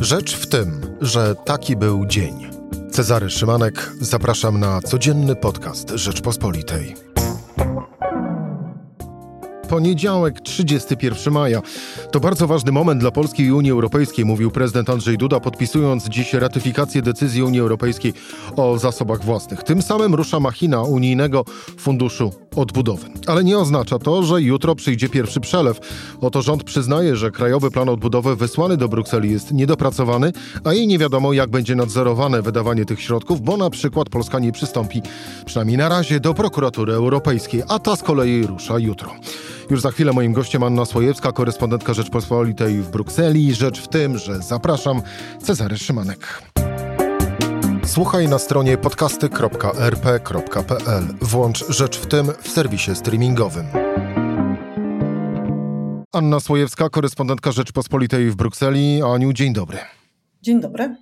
Rzecz w tym, że taki był dzień. Cezary Szymanek, zapraszam na codzienny podcast Rzeczpospolitej. Poniedziałek, 31 maja. To bardzo ważny moment dla Polski i Unii Europejskiej, mówił prezydent Andrzej Duda, podpisując dziś ratyfikację decyzji Unii Europejskiej o zasobach własnych. Tym samym rusza machina unijnego funduszu odbudowy. Ale nie oznacza to, że jutro przyjdzie pierwszy przelew. Oto rząd przyznaje, że Krajowy Plan Odbudowy wysłany do Brukseli jest niedopracowany, a jej nie wiadomo, jak będzie nadzorowane wydawanie tych środków, bo na przykład Polska nie przystąpi, przynajmniej na razie, do prokuratury europejskiej, a ta z kolei rusza jutro. Już za chwilę moim gościem Anna Słojewska, korespondentka Rzeczpospolitej w Brukseli. Rzecz w tym, że zapraszam Cezary Szymanek. Słuchaj na stronie podcasty.rp.pl. Włącz Rzecz w tym w serwisie streamingowym. Anna Słojewska, korespondentka Rzeczpospolitej w Brukseli. Aniu, dzień dobry. Dzień dobry.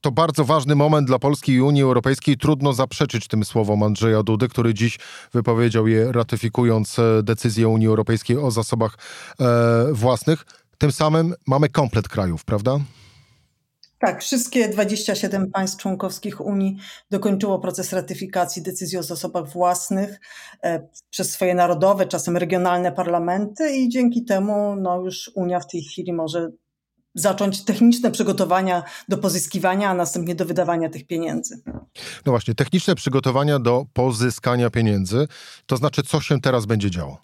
To bardzo ważny moment dla Polski i Unii Europejskiej. Trudno zaprzeczyć tym słowom Andrzeja Dudy, który dziś wypowiedział je ratyfikując e, decyzję Unii Europejskiej o zasobach e, własnych. Tym samym mamy komplet krajów, prawda? Tak, wszystkie 27 państw członkowskich Unii dokończyło proces ratyfikacji decyzji o zasobach własnych e, przez swoje narodowe, czasem regionalne parlamenty i dzięki temu no, już Unia w tej chwili może zacząć techniczne przygotowania do pozyskiwania, a następnie do wydawania tych pieniędzy. No właśnie, techniczne przygotowania do pozyskania pieniędzy, to znaczy co się teraz będzie działo?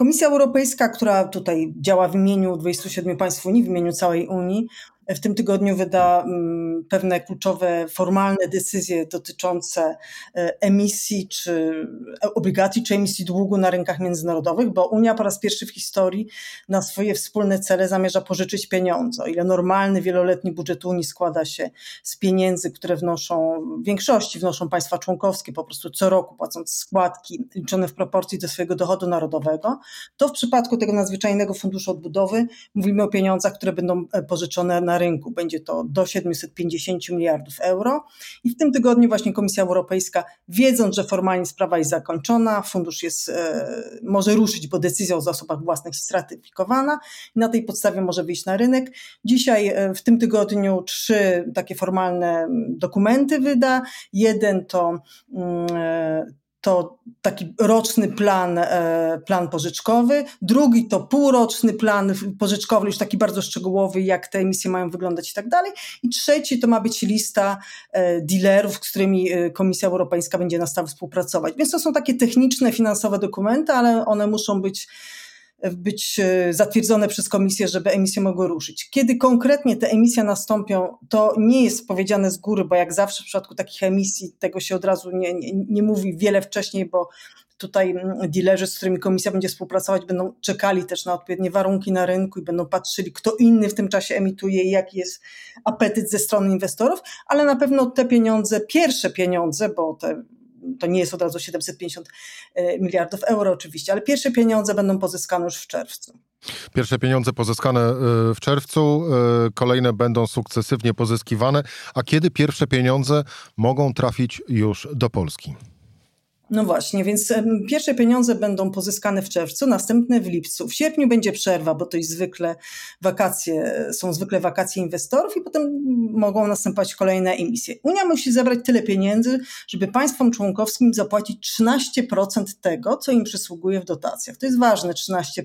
Komisja Europejska, która tutaj działa w imieniu 27 państw Unii, w imieniu całej Unii, w tym tygodniu wyda mm, pewne kluczowe, formalne decyzje dotyczące e, emisji czy e, obligacji, czy emisji długu na rynkach międzynarodowych, bo Unia po raz pierwszy w historii na swoje wspólne cele zamierza pożyczyć pieniądze. O ile normalny, wieloletni budżet Unii składa się z pieniędzy, które wnoszą, w większości wnoszą państwa członkowskie, po prostu co roku płacąc składki liczone w proporcji do swojego dochodu narodowego, to w przypadku tego nadzwyczajnego funduszu odbudowy mówimy o pieniądzach, które będą e, pożyczone na rynku. Będzie to do 750 miliardów euro. I w tym tygodniu właśnie Komisja Europejska, wiedząc, że formalnie sprawa jest zakończona, fundusz jest, e, może ruszyć, bo decyzja o zasobach własnych jest stratyfikowana i na tej podstawie może wyjść na rynek. Dzisiaj e, w tym tygodniu trzy takie formalne dokumenty wyda. Jeden to mm, e, to taki roczny plan, e, plan pożyczkowy, drugi to półroczny plan pożyczkowy, już taki bardzo szczegółowy, jak te emisje mają wyglądać i tak dalej. I trzeci to ma być lista e, dealerów, z którymi e, Komisja Europejska będzie na współpracować. Więc to są takie techniczne, finansowe dokumenty, ale one muszą być być e, zatwierdzone przez komisję, żeby emisje mogły ruszyć. Kiedy konkretnie te emisje nastąpią, to nie jest powiedziane z góry, bo jak zawsze w przypadku takich emisji tego się od razu nie, nie, nie mówi wiele wcześniej, bo tutaj mm, dealerzy, z którymi komisja będzie współpracować, będą czekali też na odpowiednie warunki na rynku i będą patrzyli, kto inny w tym czasie emituje i jaki jest apetyt ze strony inwestorów, ale na pewno te pieniądze, pierwsze pieniądze, bo te to nie jest od razu 750 e, miliardów euro oczywiście, ale pierwsze pieniądze będą pozyskane już w czerwcu. Pierwsze pieniądze pozyskane e, w czerwcu, e, kolejne będą sukcesywnie pozyskiwane. A kiedy pierwsze pieniądze mogą trafić już do Polski? No właśnie, więc pierwsze pieniądze będą pozyskane w czerwcu, następne w lipcu. W sierpniu będzie przerwa, bo to jest zwykle wakacje, są zwykle wakacje inwestorów i potem mogą następować kolejne emisje. Unia musi zebrać tyle pieniędzy, żeby państwom członkowskim zapłacić 13% tego, co im przysługuje w dotacjach. To jest ważne, 13%,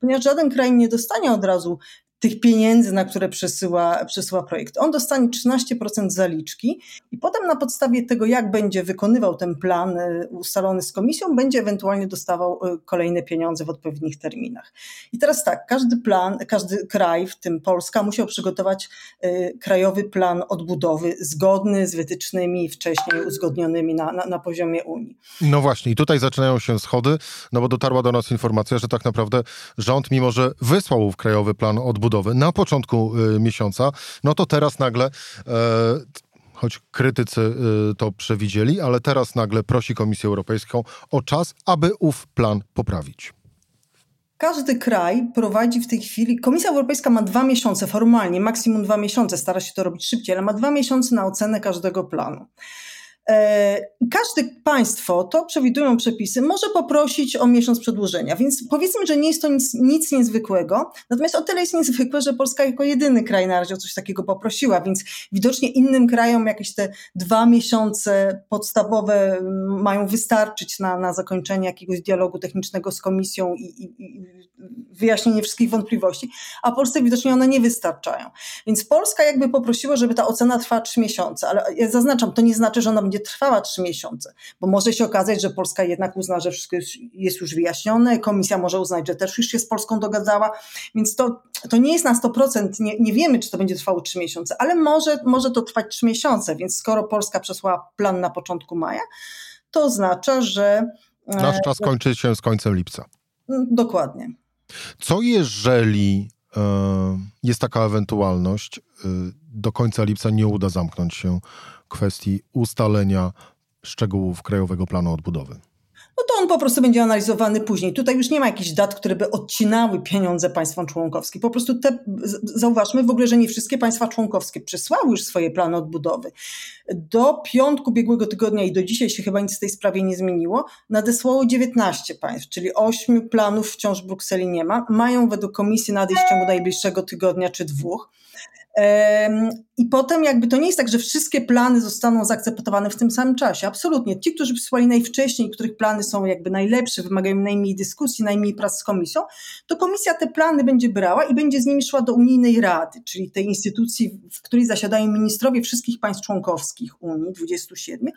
ponieważ żaden kraj nie dostanie od razu tych pieniędzy, na które przesyła, przesyła projekt. On dostanie 13% zaliczki i potem na podstawie tego, jak będzie wykonywał ten plan y, ustalony z komisją, będzie ewentualnie dostawał y, kolejne pieniądze w odpowiednich terminach. I teraz tak, każdy plan, każdy kraj, w tym Polska, musiał przygotować y, krajowy plan odbudowy zgodny z wytycznymi wcześniej uzgodnionymi na, na, na poziomie Unii. No właśnie, i tutaj zaczynają się schody, no bo dotarła do nas informacja, że tak naprawdę rząd, mimo że wysłał krajowy plan odbudowy, na początku y, miesiąca, no to teraz nagle e, choć krytycy y, to przewidzieli, ale teraz nagle prosi Komisję Europejską o czas, aby ów plan poprawić. Każdy kraj prowadzi w tej chwili, Komisja Europejska ma dwa miesiące formalnie, maksimum dwa miesiące, stara się to robić szybciej, ale ma dwa miesiące na ocenę każdego planu. E, każde państwo, to przewidują przepisy, może poprosić o miesiąc przedłużenia, więc powiedzmy, że nie jest to nic, nic niezwykłego, natomiast o tyle jest niezwykłe, że Polska jako jedyny kraj na razie o coś takiego poprosiła, więc widocznie innym krajom jakieś te dwa miesiące podstawowe mm, mają wystarczyć na, na zakończenie jakiegoś dialogu technicznego z komisją i, i, i wyjaśnienie wszystkich wątpliwości, a Polsce widocznie one nie wystarczają. Więc Polska jakby poprosiła, żeby ta ocena trwała trzy miesiące, ale ja zaznaczam, to nie znaczy, że ona będzie trwała trzy miesiące, bo może się okazać, że Polska jednak uzna, że wszystko jest już wyjaśnione, komisja może uznać, że też już się z Polską dogadała, więc to, to nie jest na 100%, nie, nie wiemy, czy to będzie trwało trzy miesiące, ale może, może to trwać trzy miesiące, więc skoro Polska przesłała plan na początku maja, to oznacza, że... Nasz czas e, kończy się z końcem lipca. Dokładnie. Co jeżeli e, jest taka ewentualność, e, do końca lipca nie uda zamknąć się kwestii ustalenia szczegółów Krajowego Planu Odbudowy? no to on po prostu będzie analizowany później. Tutaj już nie ma jakichś dat, które by odcinały pieniądze państwom członkowskim. Po prostu te, zauważmy w ogóle, że nie wszystkie państwa członkowskie przysłały już swoje plany odbudowy. Do piątku ubiegłego tygodnia i do dzisiaj się chyba nic w tej sprawie nie zmieniło. Nadesłało 19 państw, czyli 8 planów wciąż w Brukseli nie ma. Mają według komisji nadejść w ciągu najbliższego tygodnia czy dwóch. I potem jakby to nie jest tak, że wszystkie plany zostaną zaakceptowane w tym samym czasie. Absolutnie. Ci, którzy przysłali najwcześniej, których plany są jakby najlepsze, wymagają najmniej dyskusji, najmniej prac z komisją, to komisja te plany będzie brała i będzie z nimi szła do unijnej rady, czyli tej instytucji, w której zasiadają ministrowie wszystkich państw członkowskich Unii, 27.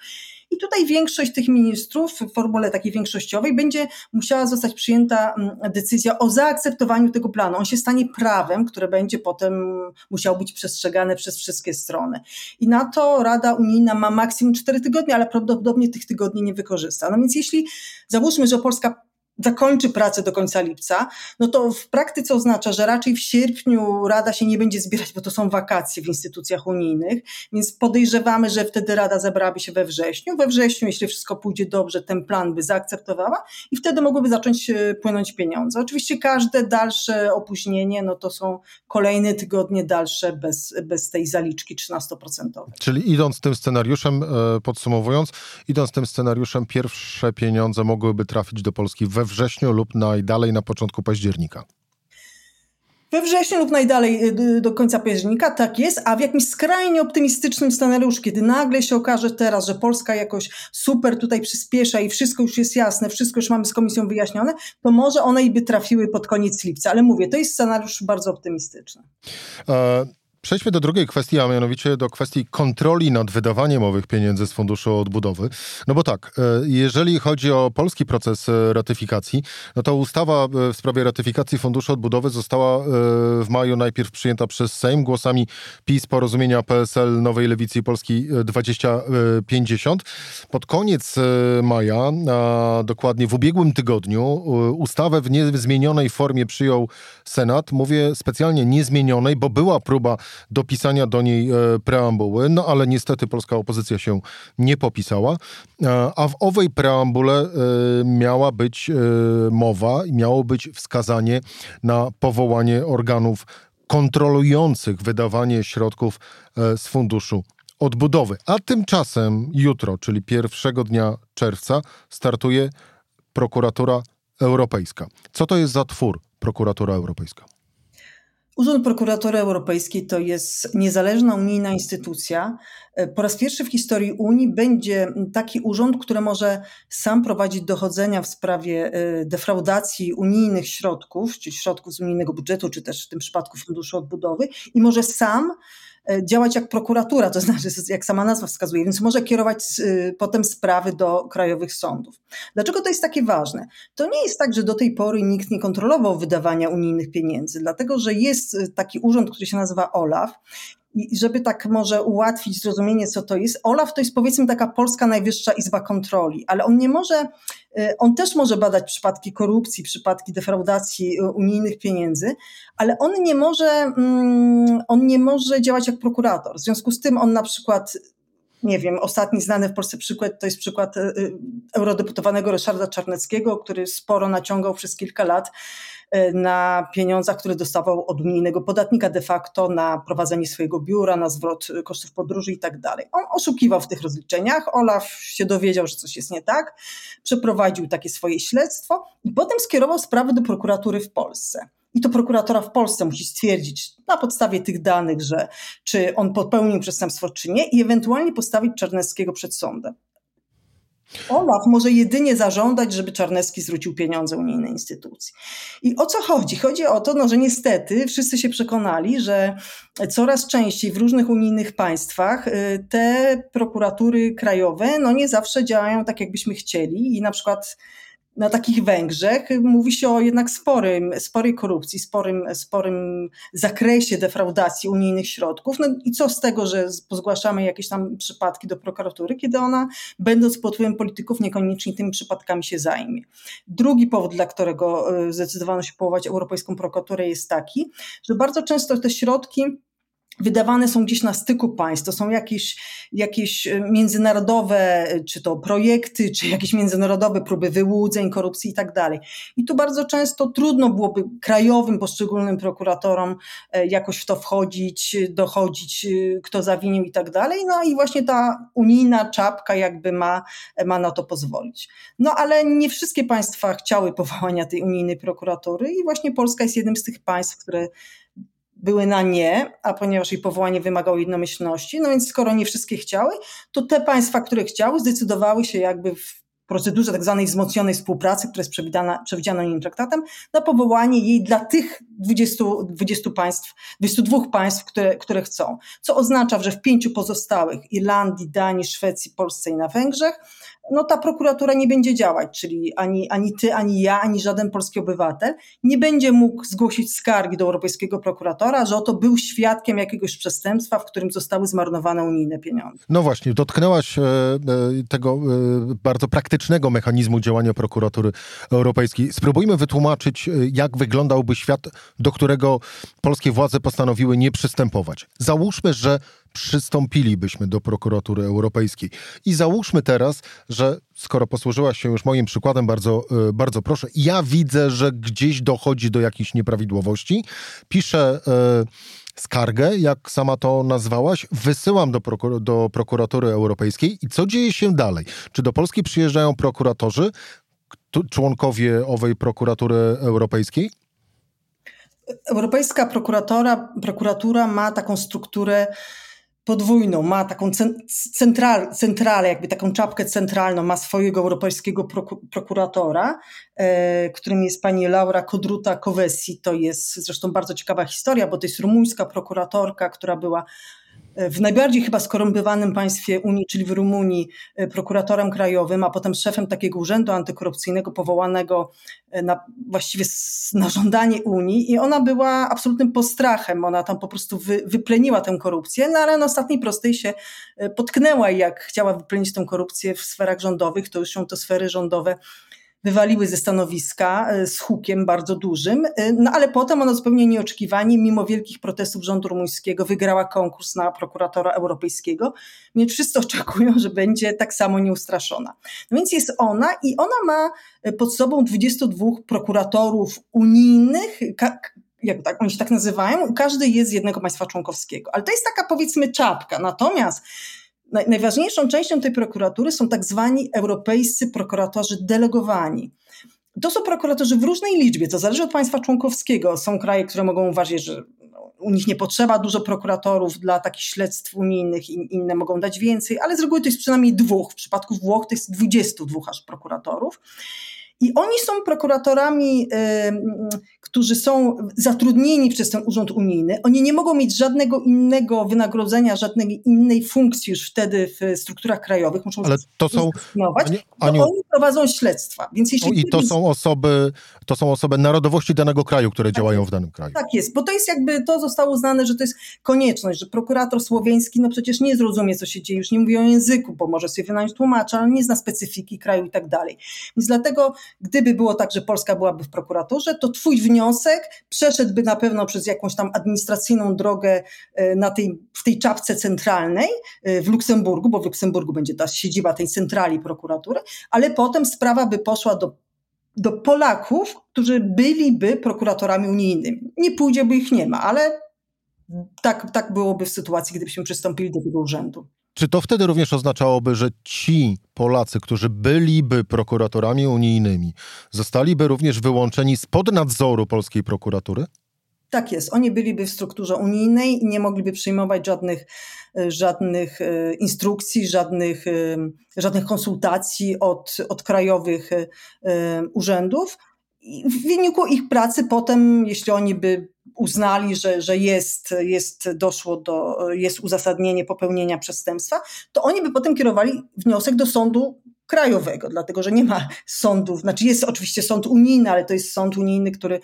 I tutaj większość tych ministrów w formule takiej większościowej będzie musiała zostać przyjęta mm, decyzja o zaakceptowaniu tego planu. On się stanie prawem, które będzie potem musiało być przestrzegane przez wszystkie strony. I na to Rada Unijna ma maksimum 4 tygodnie, ale prawdopodobnie tych tygodni nie wykorzysta. No więc jeśli załóżmy, że Polska zakończy pracę do końca lipca, no to w praktyce oznacza, że raczej w sierpniu Rada się nie będzie zbierać, bo to są wakacje w instytucjach unijnych, więc podejrzewamy, że wtedy Rada zebrałaby się we wrześniu. We wrześniu, jeśli wszystko pójdzie dobrze, ten plan by zaakceptowała i wtedy mogłyby zacząć e, płynąć pieniądze. Oczywiście każde dalsze opóźnienie, no to są kolejne tygodnie dalsze bez, bez tej zaliczki 13%. Czyli idąc tym scenariuszem, e, podsumowując, idąc tym scenariuszem, pierwsze pieniądze mogłyby trafić do Polski we wrześniu lub najdalej na początku października. We wrześniu lub najdalej y, do końca października, tak jest, a w jakimś skrajnie optymistycznym scenariuszu, kiedy nagle się okaże teraz, że Polska jakoś super tutaj przyspiesza i wszystko już jest jasne, wszystko już mamy z komisją wyjaśnione, to może one i by trafiły pod koniec lipca. Ale mówię, to jest scenariusz bardzo optymistyczny. E Przejdźmy do drugiej kwestii, a mianowicie do kwestii kontroli nad wydawaniem owych pieniędzy z Funduszu Odbudowy. No bo tak, e, jeżeli chodzi o polski proces e, ratyfikacji, no to ustawa e, w sprawie ratyfikacji Funduszu Odbudowy została w maju najpierw przyjęta przez Sejm głosami PiS, Porozumienia PSL, Nowej Lewicy Polski 2050. Pod koniec maja, a dokładnie w ubiegłym tygodniu, ustawę w niezmienionej formie przyjął Senat. Mówię specjalnie niezmienionej, bo była próba dopisania do niej e, preambuły, no ale niestety polska opozycja się nie popisała, e, a w owej preambule e, miała być mowa i miało być wskazanie na powołanie organów kontrolujących wydawanie środków z funduszu odbudowy. A tymczasem jutro, czyli pierwszego dnia czerwca, startuje prokuratura europejska. Co to jest za twór prokuratura europejska? Urząd Prokuratury Europejskiej to jest niezależna unijna instytucja. Po raz pierwszy w historii Unii będzie taki urząd, który może sam prowadzić dochodzenia w sprawie e, defraudacji unijnych środków, czy środków z unijnego budżetu, czy też w tym przypadku Funduszu Odbudowy i może sam E, działać jak prokuratura, to znaczy, jak sama nazwa wskazuje, więc może kierować y, potem sprawy do krajowych sądów. Dlaczego to jest takie ważne? To nie jest tak, że do tej pory nikt nie kontrolował wydawania unijnych pieniędzy, dlatego że jest y, taki urząd, który się nazywa OLAF i żeby tak może ułatwić zrozumienie, co to jest, OLAF to jest powiedzmy taka polska Najwyższa Izba Kontroli, ale on nie może, y, on też może badać przypadki korupcji, przypadki defraudacji y, unijnych pieniędzy, ale on nie może, mm, on nie może działać jak prokurator. W związku z tym on na przykład nie wiem, ostatni znany w Polsce przykład to jest przykład eurodeputowanego Ryszarda Czarneckiego, który sporo naciągał przez kilka lat E, na pieniądzach, które dostawał od unijnego podatnika de facto na prowadzenie swojego biura, na zwrot kosztów podróży i tak dalej. On oszukiwał w tych rozliczeniach, Olaf się dowiedział, że coś jest nie tak, przeprowadził takie swoje śledztwo i potem skierował sprawę do prokuratury w Polsce. I to prokuratora w Polsce musi stwierdzić na podstawie tych danych, że czy on popełnił przestępstwo, czy nie, i ewentualnie postawić Czarneckiego przed sądem. Olaf może jedynie zażądać, żeby Czarnecki zwrócił pieniądze unijnej instytucji. I o co chodzi? Chodzi o to, no, że niestety wszyscy się przekonali, że coraz częściej w różnych unijnych państwach y, te prokuratury krajowe no, nie zawsze działają tak, jakbyśmy chcieli i na przykład na takich Węgrzech mówi się o jednak sporym, sporej korupcji, sporym, sporym zakresie defraudacji unijnych środków. No i co z tego, że zgłaszamy jakieś tam przypadki do prokuratury, kiedy ona, będąc pod wpływem polityków, niekoniecznie tymi przypadkami się zajmie. Drugi powód, dla którego e, zdecydowano się powołać Europejską Prokuraturę jest taki, że bardzo często te środki wydawane są gdzieś na styku państw. To są jakieś, jakieś e, międzynarodowe, e, czy to projekty, czy jakieś międzynarodowe próby wyłudzeń, korupcji i tak dalej. I tu bardzo często trudno byłoby krajowym, poszczególnym prokuratorom e, jakoś w to wchodzić, dochodzić, kto zawinił i tak dalej. No i właśnie ta unijna czapka jakby ma, ma na to pozwolić. No ale nie wszystkie państwa chciały powołania tej unijnej prokuratury i właśnie Polska jest jednym z tych państw, które były na nie, a ponieważ jej powołanie wymagało jednomyślności, no więc skoro nie wszystkie chciały, to te państwa, które chciały, zdecydowały się jakby w procedurze tak zwanej wzmocnionej współpracy, która jest przewidziana, przewidziana unijnym traktatem, na powołanie jej dla tych 20, 20 państw, 22 państw, które, które chcą. Co oznacza, że w pięciu pozostałych Irlandii, Danii, Szwecji, Polsce i na Węgrzech no ta prokuratura nie będzie działać, czyli ani, ani ty, ani ja, ani żaden polski obywatel nie będzie mógł zgłosić skargi do europejskiego prokuratora, że oto był świadkiem jakiegoś przestępstwa, w którym zostały zmarnowane unijne pieniądze. No właśnie, dotknęłaś e, e, tego e, bardzo praktycznego mechanizmu działania prokuratury europejskiej. Spróbujmy wytłumaczyć, jak wyglądałby świat, do którego polskie władze postanowiły nie przystępować. Załóżmy, że przystąpilibyśmy do prokuratury europejskiej. I załóżmy teraz, że skoro posłużyłaś się już moim przykładem, bardzo, e, bardzo proszę, ja widzę, że gdzieś dochodzi do jakichś nieprawidłowości, piszę e, skargę, jak sama to nazwałaś, wysyłam do, prokur do prokuratury europejskiej i co dzieje się dalej? Czy do Polski przyjeżdżają prokuratorzy, członkowie owej prokuratury europejskiej? Europejska prokuratura ma taką strukturę podwójną, ma taką central, centralę, jakby taką czapkę centralną, ma swojego europejskiego prokuratora, e, którym jest pani Laura Kodruta Kovesi. To jest zresztą bardzo ciekawa historia, bo to jest rumuńska prokuratorka, która była w najbardziej chyba skorumpowanym państwie Unii, czyli w Rumunii, e, prokuratorem krajowym, a potem szefem takiego urzędu antykorupcyjnego powołanego e, na, właściwie na żądanie Unii. I ona była absolutnym postrachem, ona tam po prostu wy, wypleniła tę korupcję, no ale na ostatniej prostej się e, potknęła i jak chciała wyplenić tę korupcję w sferach rządowych, to już są to sfery rządowe wywaliły ze stanowiska e, z hukiem bardzo dużym, e, no ale potem ona zupełnie nieoczekiwanie, mimo wielkich protestów rządu rumuńskiego, wygrała konkurs na prokuratora europejskiego, więc wszyscy oczekują, że będzie tak samo nieustraszona. No więc jest ona i ona ma e, pod sobą 22 prokuratorów unijnych, jak tak, oni się tak nazywają, każdy jest z jednego państwa członkowskiego. Ale to jest taka powiedzmy czapka. Natomiast najważniejszą częścią tej prokuratury są tak zwani europejscy prokuratorzy delegowani. To są prokuratorzy w różnej liczbie, to zależy od państwa członkowskiego. Są kraje, które mogą uważać, że u nich nie potrzeba dużo prokuratorów dla takich śledztw unijnych, inne mogą dać więcej, ale z reguły to jest przynajmniej dwóch. W przypadku Włoch to jest 22 aż prokuratorów. I oni są prokuratorami, którzy są zatrudnieni przez ten Urząd Unijny. Oni nie mogą mieć żadnego innego wynagrodzenia, żadnej innej funkcji już wtedy w strukturach krajowych. Muszą Ale to są. Aniu, oni prowadzą śledztwa. Więc jeśli I to są osoby, to są osoby narodowości danego kraju, które tak działają w danym kraju. Tak jest, bo to jest jakby, to zostało uznane, że to jest konieczność, że prokurator słoweński no przecież nie zrozumie, co się dzieje, już nie mówi o języku, bo może sobie wynająć tłumacza, ale nie zna specyfiki kraju i tak dalej. Więc dlatego gdyby było tak, że Polska byłaby w prokuraturze, to twój wniosek przeszedłby na pewno przez jakąś tam administracyjną drogę e, na tej, w tej czapce centralnej e, w Luksemburgu, bo w Luksemburgu będzie ta siedziba tej centrali prokuratury, ale potem sprawa by poszła do do Polaków, którzy byliby prokuratorami unijnymi. Nie pójdzie, bo ich nie ma, ale tak, tak byłoby w sytuacji, gdybyśmy przystąpili do tego urzędu. Czy to wtedy również oznaczałoby, że ci Polacy, którzy byliby prokuratorami unijnymi, zostaliby również wyłączeni spod nadzoru polskiej prokuratury? Tak jest. Oni byliby w strukturze unijnej i nie mogliby przyjmować żadnych, e, żadnych e, instrukcji, żadnych, e, żadnych konsultacji od, od krajowych urzędów. I w wyniku ich pracy potem, jeśli oni by uznali, że, że jest, jest, doszło do, jest uzasadnienie popełnienia przestępstwa, to oni by potem kierowali wniosek do sądu krajowego, dlatego że nie ma sądów, znaczy jest oczywiście sąd unijny, ale to jest sąd unijny, który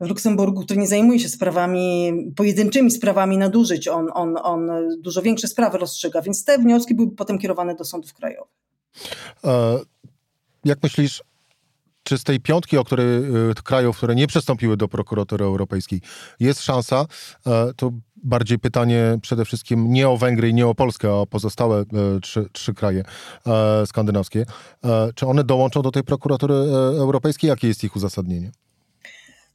w Luksemburgu, który nie zajmuje się sprawami, pojedynczymi sprawami nadużyć, on, on, on dużo większe sprawy rozstrzyga, więc te wnioski były potem kierowane do sądów krajowych. E, jak myślisz, czy z tej piątki, o której, krajów, które nie przystąpiły do prokuratury europejskiej, jest szansa, e, to bardziej pytanie przede wszystkim nie o Węgry i nie o Polskę, a o pozostałe e, trzy, trzy kraje skandynawskie, czy one dołączą do tej prokuratury europejskiej? Jakie jest ich uzasadnienie?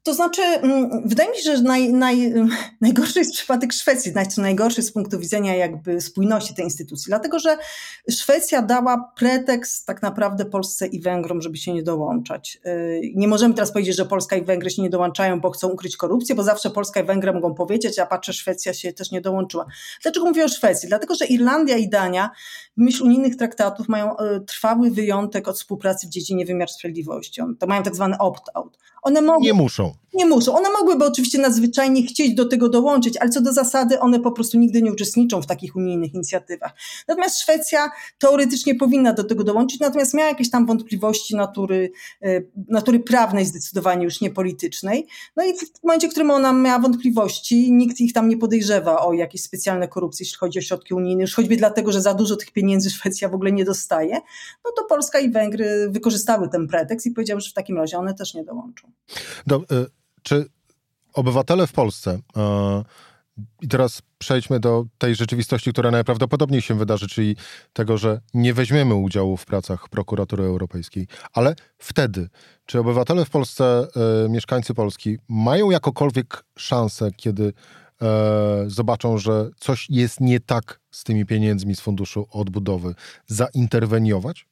To znaczy, mm, wydaje mi się, że naj, naj, najgorszy jest przypadek Szwecji, znaczy najgorszy z punktu widzenia jakby spójności tej instytucji, dlatego że Szwecja dała pretekst tak naprawdę Polsce i Węgrom, żeby się nie dołączać. Y, nie możemy teraz powiedzieć, że Polska i Węgry się nie dołączają, bo chcą ukryć korupcję, bo zawsze Polska i Węgry mogą powiedzieć, a patrzę, Szwecja się też nie dołączyła. Dlaczego mówię o Szwecji? Dlatego, że Irlandia i Dania w myśl unijnych traktatów mają y, trwały wyjątek od współpracy w dziedzinie wymiaru sprawiedliwości. To mają tak zwany opt-out. One mogą, nie muszą. Nie muszą. One mogłyby oczywiście nadzwyczajnie chcieć do tego dołączyć, ale co do zasady one po prostu nigdy nie uczestniczą w takich unijnych inicjatywach. Natomiast Szwecja teoretycznie powinna do tego dołączyć, natomiast miała jakieś tam wątpliwości natury, e, natury prawnej zdecydowanie, już nie politycznej. No i w momencie, w którym ona miała wątpliwości, nikt ich tam nie podejrzewa o jakieś specjalne korupcje, jeśli chodzi o środki unijne, już choćby dlatego, że za dużo tych pieniędzy Szwecja w ogóle nie dostaje, no to Polska i Węgry wykorzystały ten pretekst i powiedziały, że w takim razie one też nie dołączą. Do, y czy obywatele w Polsce, e, i teraz przejdźmy do tej rzeczywistości, która najprawdopodobniej się wydarzy, czyli tego, że nie weźmiemy udziału w pracach prokuratury europejskiej, ale wtedy, czy obywatele w Polsce, e, mieszkańcy Polski, mają jakokolwiek szansę, kiedy e, zobaczą, że coś jest nie tak z tymi pieniędzmi z Funduszu Odbudowy, zainterweniować?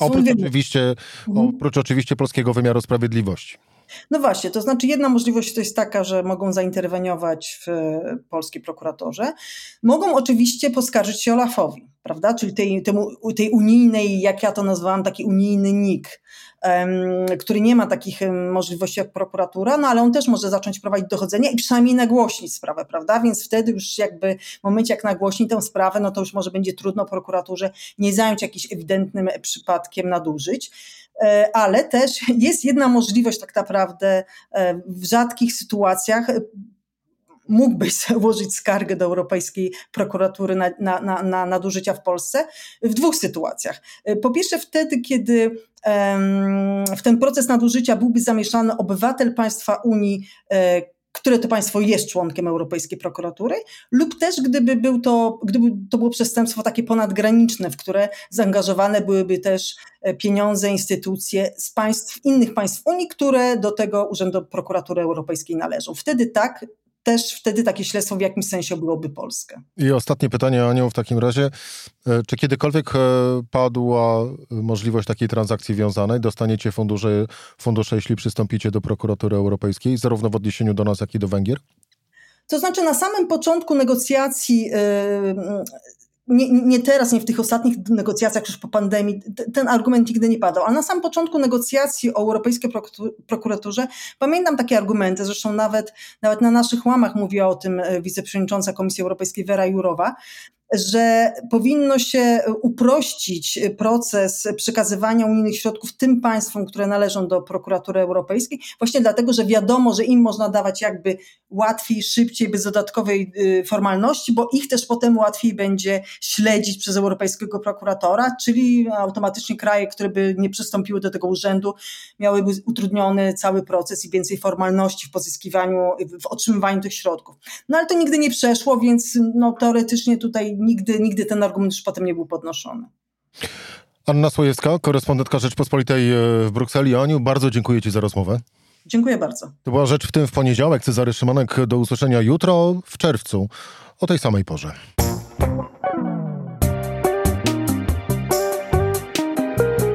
Oprócz oczywiście, mhm. oprócz oczywiście polskiego wymiaru sprawiedliwości. No właśnie, to znaczy jedna możliwość to jest taka, że mogą zainterweniować w polskiej prokuratorze. Mogą oczywiście poskarżyć się Olafowi, prawda? Czyli tej, temu, tej unijnej, jak ja to nazwałam, taki unijny NIK, który nie ma takich możliwości jak prokuratura, no ale on też może zacząć prowadzić dochodzenia i przynajmniej nagłośnić sprawę, prawda? Więc wtedy już jakby w momencie jak nagłośni tę sprawę, no to już może będzie trudno prokuraturze nie zająć jakimś ewidentnym przypadkiem nadużyć. E, ale też jest jedna możliwość tak naprawdę e, w rzadkich sytuacjach mógłbyś założyć skargę do Europejskiej Prokuratury na, na, na, na nadużycia w Polsce w dwóch sytuacjach. E, po pierwsze wtedy, kiedy w ten proces nadużycia byłby zamieszany obywatel państwa Unii, które to państwo jest członkiem Europejskiej Prokuratury, lub też gdyby, był to, gdyby to było przestępstwo takie ponadgraniczne, w które zaangażowane byłyby też e, pieniądze, instytucje z państw, innych państw Unii, które do tego Urzędu Prokuratury Europejskiej należą. Wtedy tak, też wtedy takie śledztwo w jakimś sensie byłoby Polskę. I ostatnie pytanie, Anią, w takim razie. E, czy kiedykolwiek e, padła możliwość takiej transakcji wiązanej? Dostaniecie fundusze, fundusze, jeśli przystąpicie do prokuratury europejskiej, zarówno w odniesieniu do nas, jak i do Węgier? To znaczy, na samym początku negocjacji e, nie, nie teraz, nie w tych ostatnich negocjacjach już po pandemii, ten argument nigdy nie padał, ale na samym początku negocjacji o Europejskiej Prokuraturze pamiętam takie argumenty, zresztą nawet, nawet na naszych łamach mówiła o tym wiceprzewodnicząca Komisji Europejskiej Vera Jurowa, że powinno się uprościć proces przekazywania unijnych środków tym państwom, które należą do prokuratury europejskiej, właśnie dlatego, że wiadomo, że im można dawać jakby łatwiej, szybciej, bez dodatkowej y, formalności, bo ich też potem łatwiej będzie śledzić przez europejskiego prokuratora, czyli automatycznie kraje, które by nie przystąpiły do tego urzędu, miałyby utrudniony cały proces i więcej formalności w pozyskiwaniu, w otrzymywaniu tych środków. No ale to nigdy nie przeszło, więc no, teoretycznie tutaj nigdy, nigdy ten argument już potem nie był podnoszony. Anna Słojewska, korespondentka Rzeczpospolitej e, w Brukseli. Aniu, bardzo dziękuję Ci za rozmowę. Dziękuję bardzo. To była rzecz w tym w poniedziałek. Cezary Szymanek do usłyszenia jutro w czerwcu o tej samej porze.